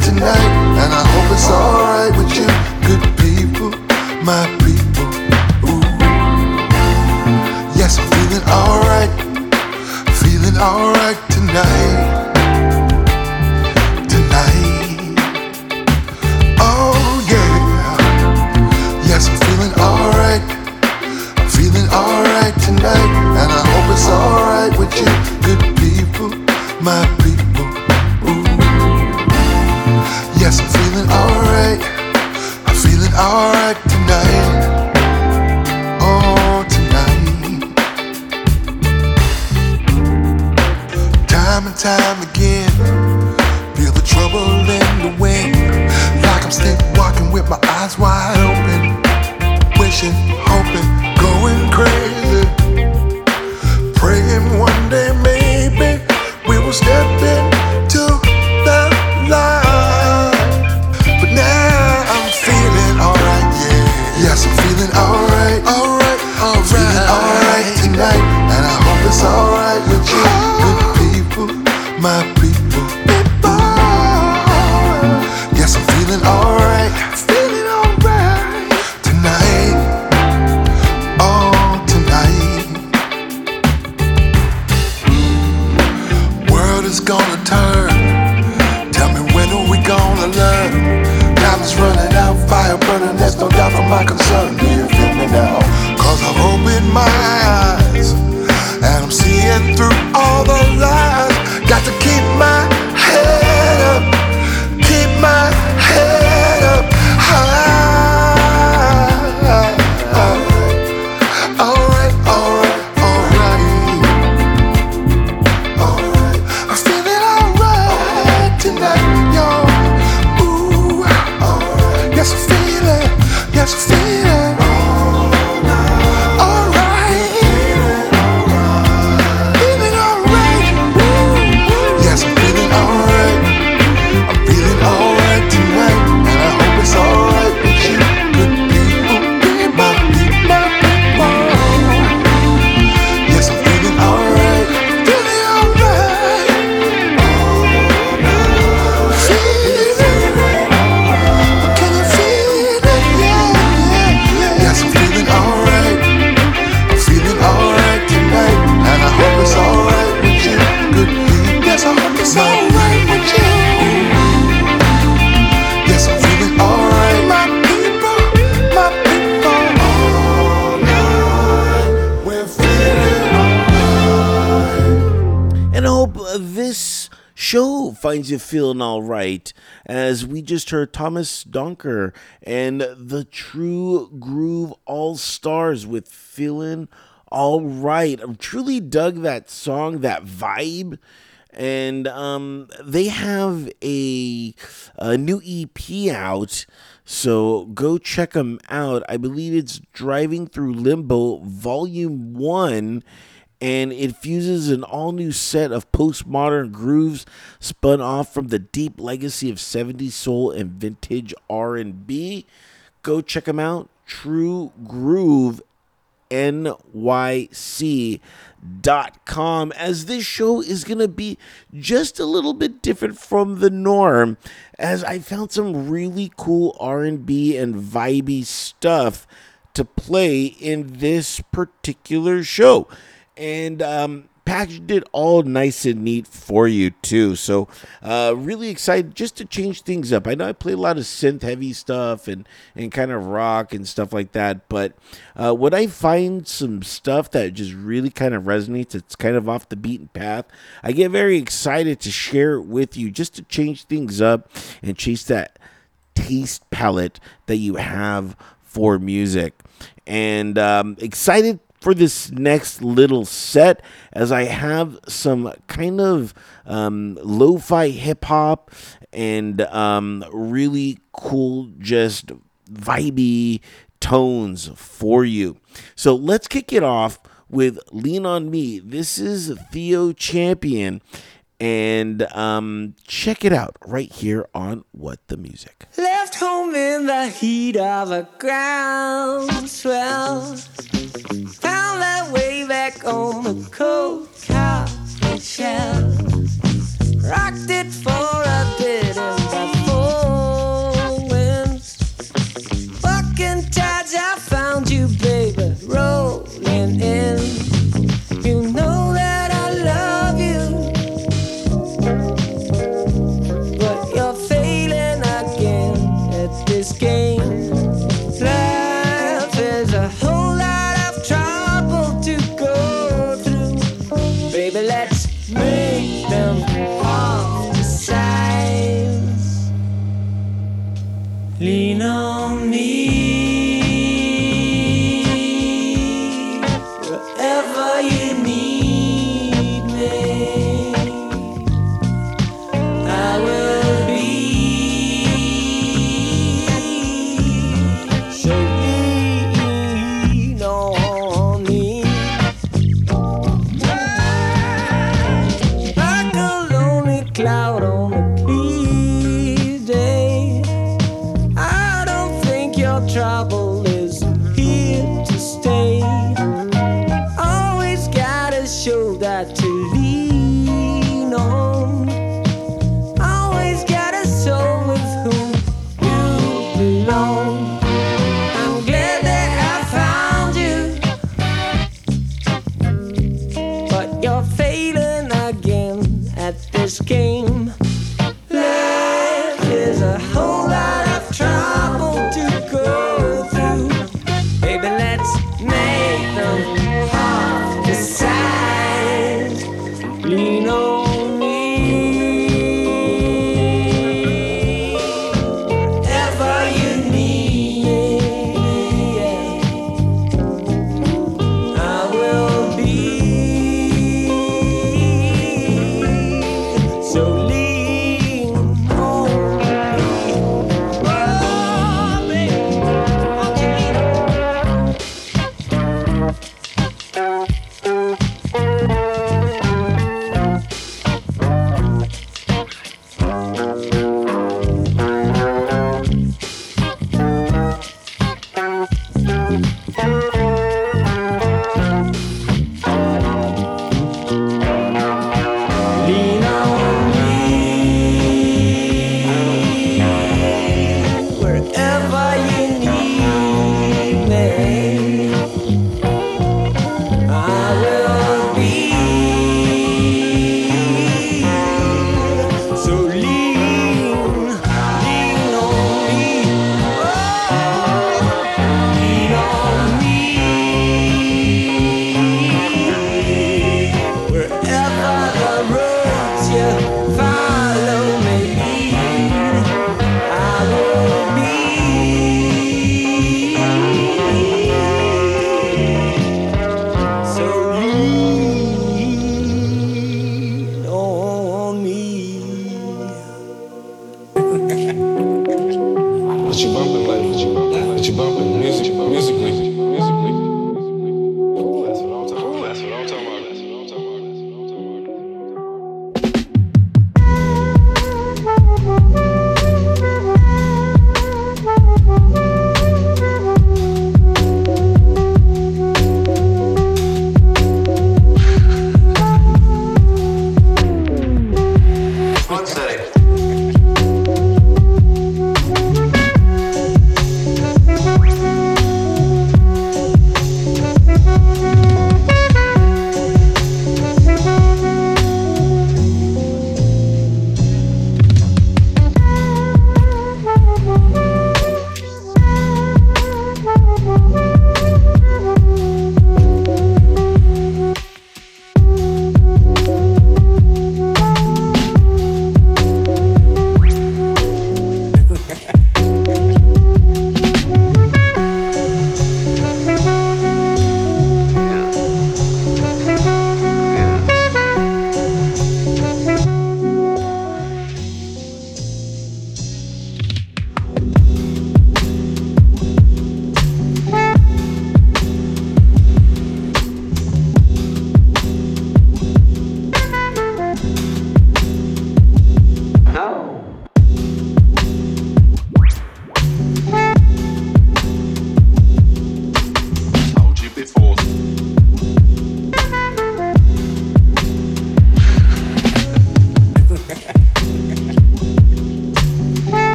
tonight, and I hope it's alright with you, good people, my Time again, feel the trouble in the wind. Like I'm sleepwalking with my eyes wide open. Show finds you feeling all right as we just heard Tomás Doncker and the True Groove All Stars with Feeling All Right. I truly dug that song, that vibe. And um, they have a, a new EP out. So go check them out. I believe it's Driving Through Limbo Volume 1 and it fuses an all new set of postmodern grooves spun off from the deep legacy of 70s soul and vintage R&B. Go check them out. True Groove nyc.com as this show is going to be just a little bit different from the norm as I found some really cool R&B and vibey stuff to play in this particular show and um, packaged it all nice and neat for you too. So uh, really excited just to change things up. I know I play a lot of synth heavy stuff and and kind of rock and stuff like that, but uh, when I find some stuff that just really kind of resonates, it's kind of off the beaten path. I get very excited to share it with you just to change things up and chase that taste palette that you have for music. And um, excited for this next little set as I have some kind of um, lo fi hip hop and um, really cool, just vibey tones for you. So let's kick it off with Lean on Me. This is Theo Champion. And um, check it out right here on What the Music. Left home in the heat of a groundswell. On the cold copper shell. Rocked it for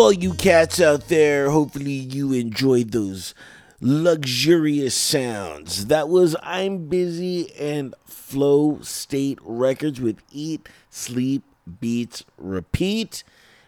all you cats out there. Hopefully, you enjoyed those luxurious sounds. That was I'm Busy and Flow State Records with Eat, Sleep, Beats, Repeat.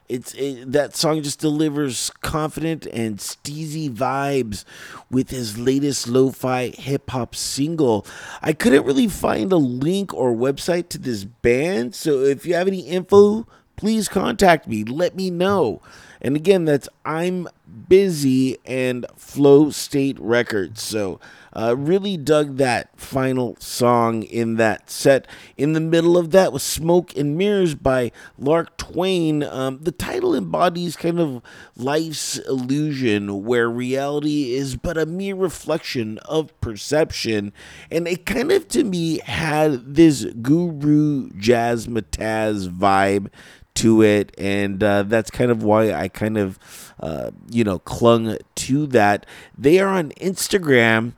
It's it, that song just delivers confident and steezy vibes with his latest lo-fi hip hop single. I couldn't really find a link or website to this band, so if you have any info, please contact me. Let me know. And again, that's I'm Busy and Flow State Records. So, uh, really dug that final song in that set. In the middle of that was Smoke and Mirrors by Lark Twain. Um, the title embodies kind of life's illusion where reality is but a mere reflection of perception. And it kind of, to me, had this Guru Jazzmatazz vibe to it, and uh, that's kind of why I kind of, uh, you know, clung to that. They are on Instagram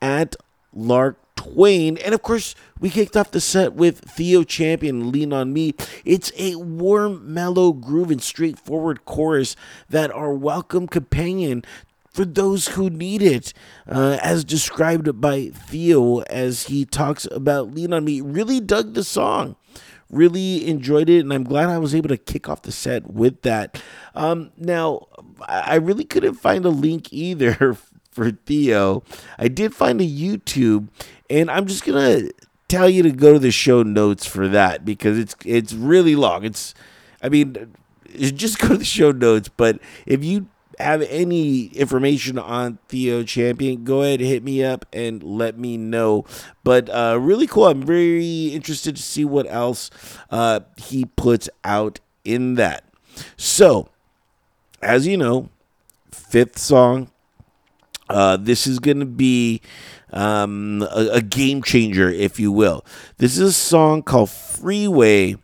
at Lark Twain, and of course, we kicked off the set with Theo Champion, Lean on Me. It's a warm, mellow groove and straightforward chorus that are welcome companion for those who need it, uh, as described by Theo as he talks about Lean on Me. Really dug the song really enjoyed it, and I'm glad I was able to kick off the set with that. Um, now, I really couldn't find a link either for Theo. I did find a YouTube, and I'm just gonna tell you to go to the show notes for that because it's it's really long. It's, I mean, just go to the show notes. But if you have any information on Theo Champion, go ahead, hit me up and let me know. But uh, really cool. I'm very interested to see what else uh, he puts out in that. So, as you know, fifth song. Uh, this is going to be um, a, a game changer, if you will. This is a song called Freeway,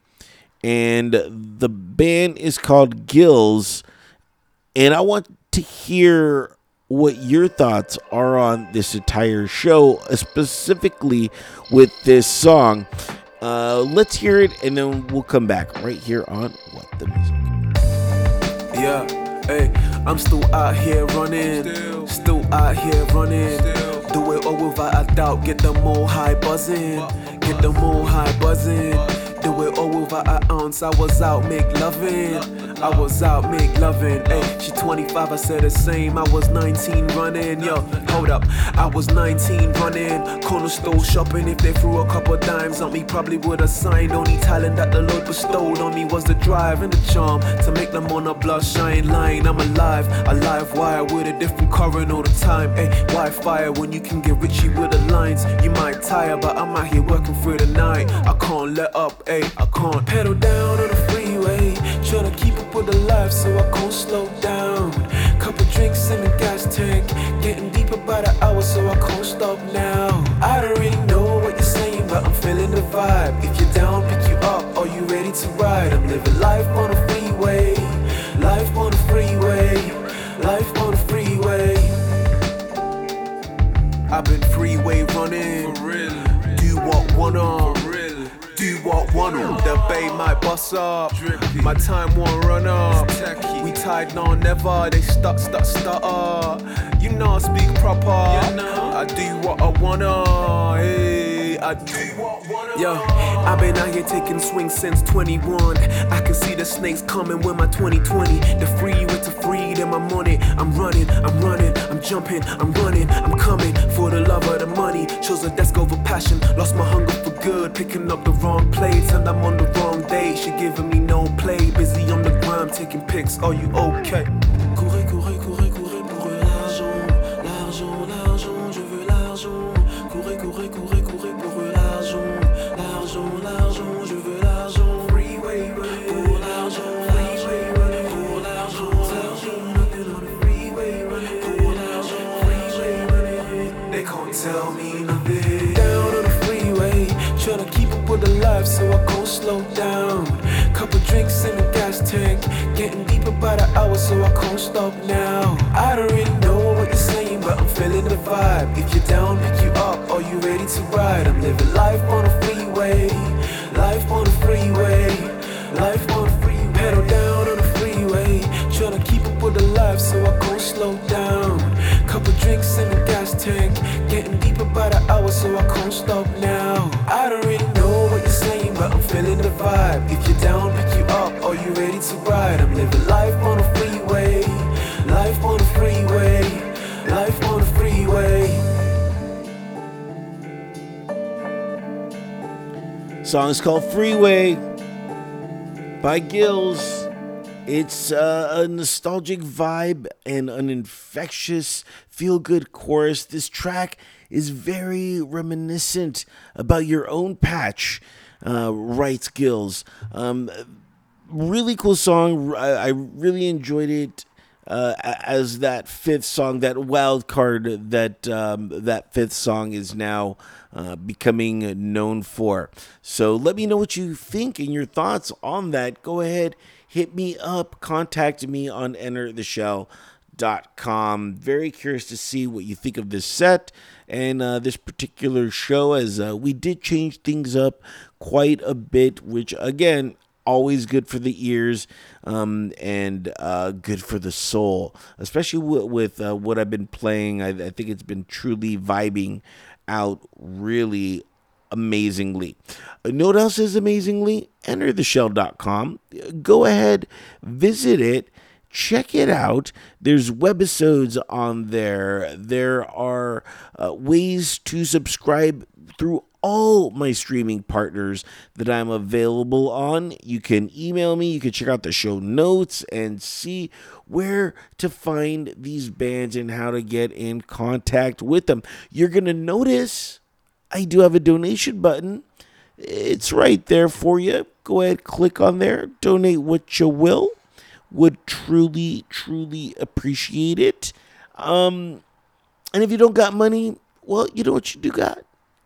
and the band is called Gilles and I want to hear what your thoughts are on this entire show, specifically with this song. Uh, let's hear it, and then we'll come back right here on What the Music. Yeah, hey, I'm still out here running, still, still out here running. Still. Do it all without a doubt, get the all high buzzing, get the all high buzzing. Do it all without an ounce. I was out, make loving. I was out, make loving. Hey, she 25, I said the same. I was 19 running. Yo, hold up. I was 19 running. Corner store shopping. If they threw a couple dimes on me, probably would have signed. Only talent that the Lord bestowed on me was the drive and the charm to make them on a bloodshine line. I'm alive, alive live wire with a different current all the time. Hey, why fire when you can get richy with the lines? You might tire, but I'm out here working through the night. I can't let up. Hey, I can't pedal down on the freeway. Trying to keep up with the life, so I can't slow down. Couple drinks in the gas tank. Getting deeper by the hour, so I can't stop now. I don't really know what you're saying, but I'm feeling the vibe. If you're down, pick you up. Are you ready to ride? I'm living life on the bay might bust up. My time won't run up. We tied no never. They stuck, stuck, stutter. You know I speak proper. I do what I wanna. Hey, I do what I wanna. Yo, I've been out here taking swings since 21. I can see the snakes coming with my 2020. The free with the freedom, I'm on it. I'm running, I'm running, I'm jumping, I'm running, I'm coming for the love of the money. Chose a desk over passion, lost my hunger Picking up the wrong plates and I'm on the wrong day. She giving me no play. Busy on the grind, taking pics. Are you okay? Courez, courez, I was so I can't stop now. I don't really know what you're saying, but I'm feeling the vibe. If you're down, pick you up. Are you ready to ride? I'm living life on a freeway. Life on a freeway. Life on a freeway. Pedal down on a freeway. Trying to keep up with the life, so I can't slow down. Couple drinks in the gas tank. Getting deeper by the hour, so I can't stop now. I don't really know what you're saying, but I'm feeling the vibe. If you're down, to ride? I'm living life on a freeway. Life on a freeway. Life on a freeway. Song is called Freeway by Gilles. It's uh, a nostalgic vibe and an infectious, feel good chorus. This track is very reminiscent about your own patch, uh, writes Gilles. Um, really cool song. I, I really enjoyed it uh, as that fifth song, that wild card that um, that fifth song is now uh, becoming known for. So let me know what you think and your thoughts on that. Go ahead, hit me up, contact me on entertheshell.com. Very curious to see what you think of this set and uh, this particular show, as uh, we did change things up quite a bit, which again, always good for the ears um, and uh, good for the soul, especially w- with uh, what I've been playing. I, I think it's been truly vibing out really amazingly. Uh, know what else is amazingly? EnterTheShell.com. Go ahead, visit it. Check it out. There's webisodes on there. There are uh, ways to subscribe through all my streaming partners that I'm available on. You can email me, you can check out the show notes and see where to find these bands and how to get in contact with them. You're going to notice I do have a donation button. It's right there for you. Go ahead, click on there, donate what you will. Would truly, truly appreciate it. Um, and if you don't got money, well, you know what you do got?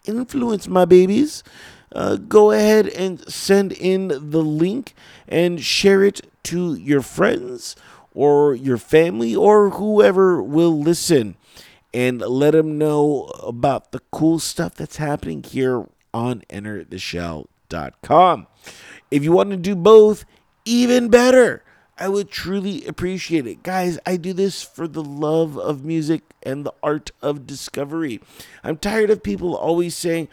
Influence, my babies. Uh, go ahead and send in the link and share it to your friends or your family or whoever will listen and let them know about the cool stuff that's happening here on entertheshell.com. If you want to do both, even better. I would truly appreciate it. Guys, I do this for the love of music and the art of discovery. I'm tired of people always saying,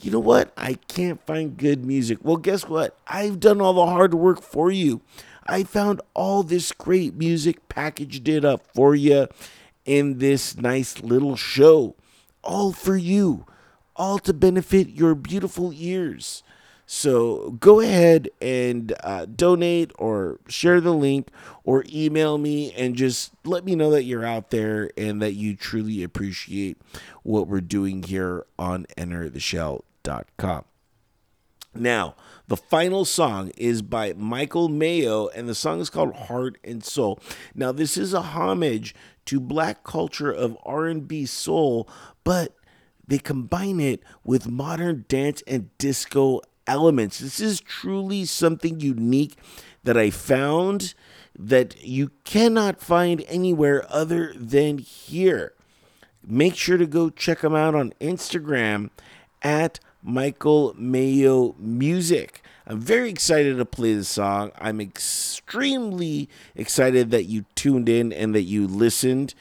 you know what? I can't find good music. Well, guess what? I've done all the hard work for you. I found all this great music packaged it up for you in this nice little show. All for you, all to benefit your beautiful ears. So go ahead and uh, donate or share the link or email me and just let me know that you're out there and that you truly appreciate what we're doing here on entertheshell.com. Now, the final song is by Michael Mayo, and the song is called "Heart and Soul." Now, this is a homage to black culture of R&B soul, but they combine it with modern dance and disco elements. This is truly something unique that I found that you cannot find anywhere other than here. Make sure to go check them out on Instagram at Michael Mayo Music. I'm very excited to play the song. I'm extremely excited that you tuned in and that you listened.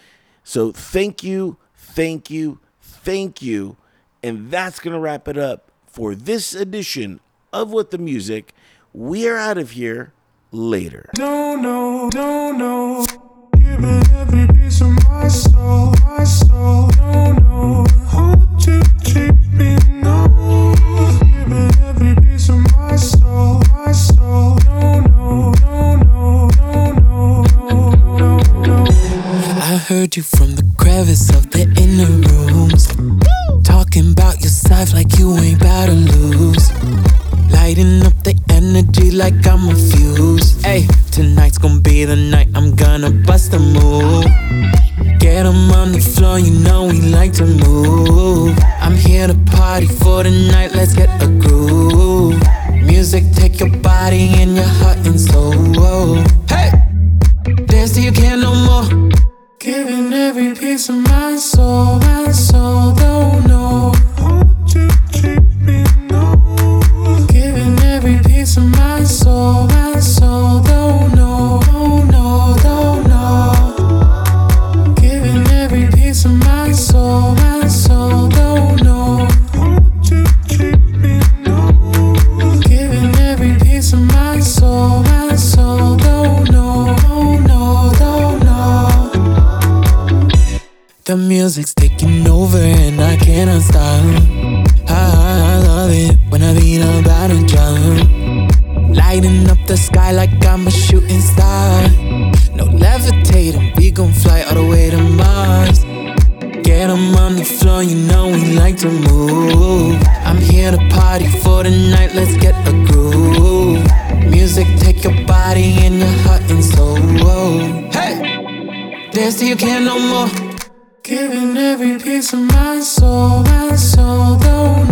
So thank you, thank you, thank you. And that's going to wrap it up for this edition of What the Music. We are out of here later. No, no, no, no. Giving every piece of my soul, my soul. No, no. Hold to keep me, no. Giving every piece of my soul, my soul. No, no, no, no, no, no, no, no. I heard you from the crevice of the inner rooms. Talking about your like you ain't about to lose. Lighting up the energy like I'm a fuse. Hey, tonight's gonna be the night I'm gonna bust a move. Get 'em on the floor, you know we like to move. I'm here to party for the night, let's get a groove. Music, take your body and your heart and soul. Hey! Dance till you can't no more. Giving every piece of my soul, my soul. Don't know. Music's taking over and I cannot stop. Lighting up the sky like I'm a shooting star. No levitating, we gon' fly all the way to Mars. Get on the floor, you know we like to move. I'm here to party for the night, let's get a groove. Music, take your body and your heart and soul. Hey! Dance till you can't no more. Giving every piece of my soul, my soul. Don't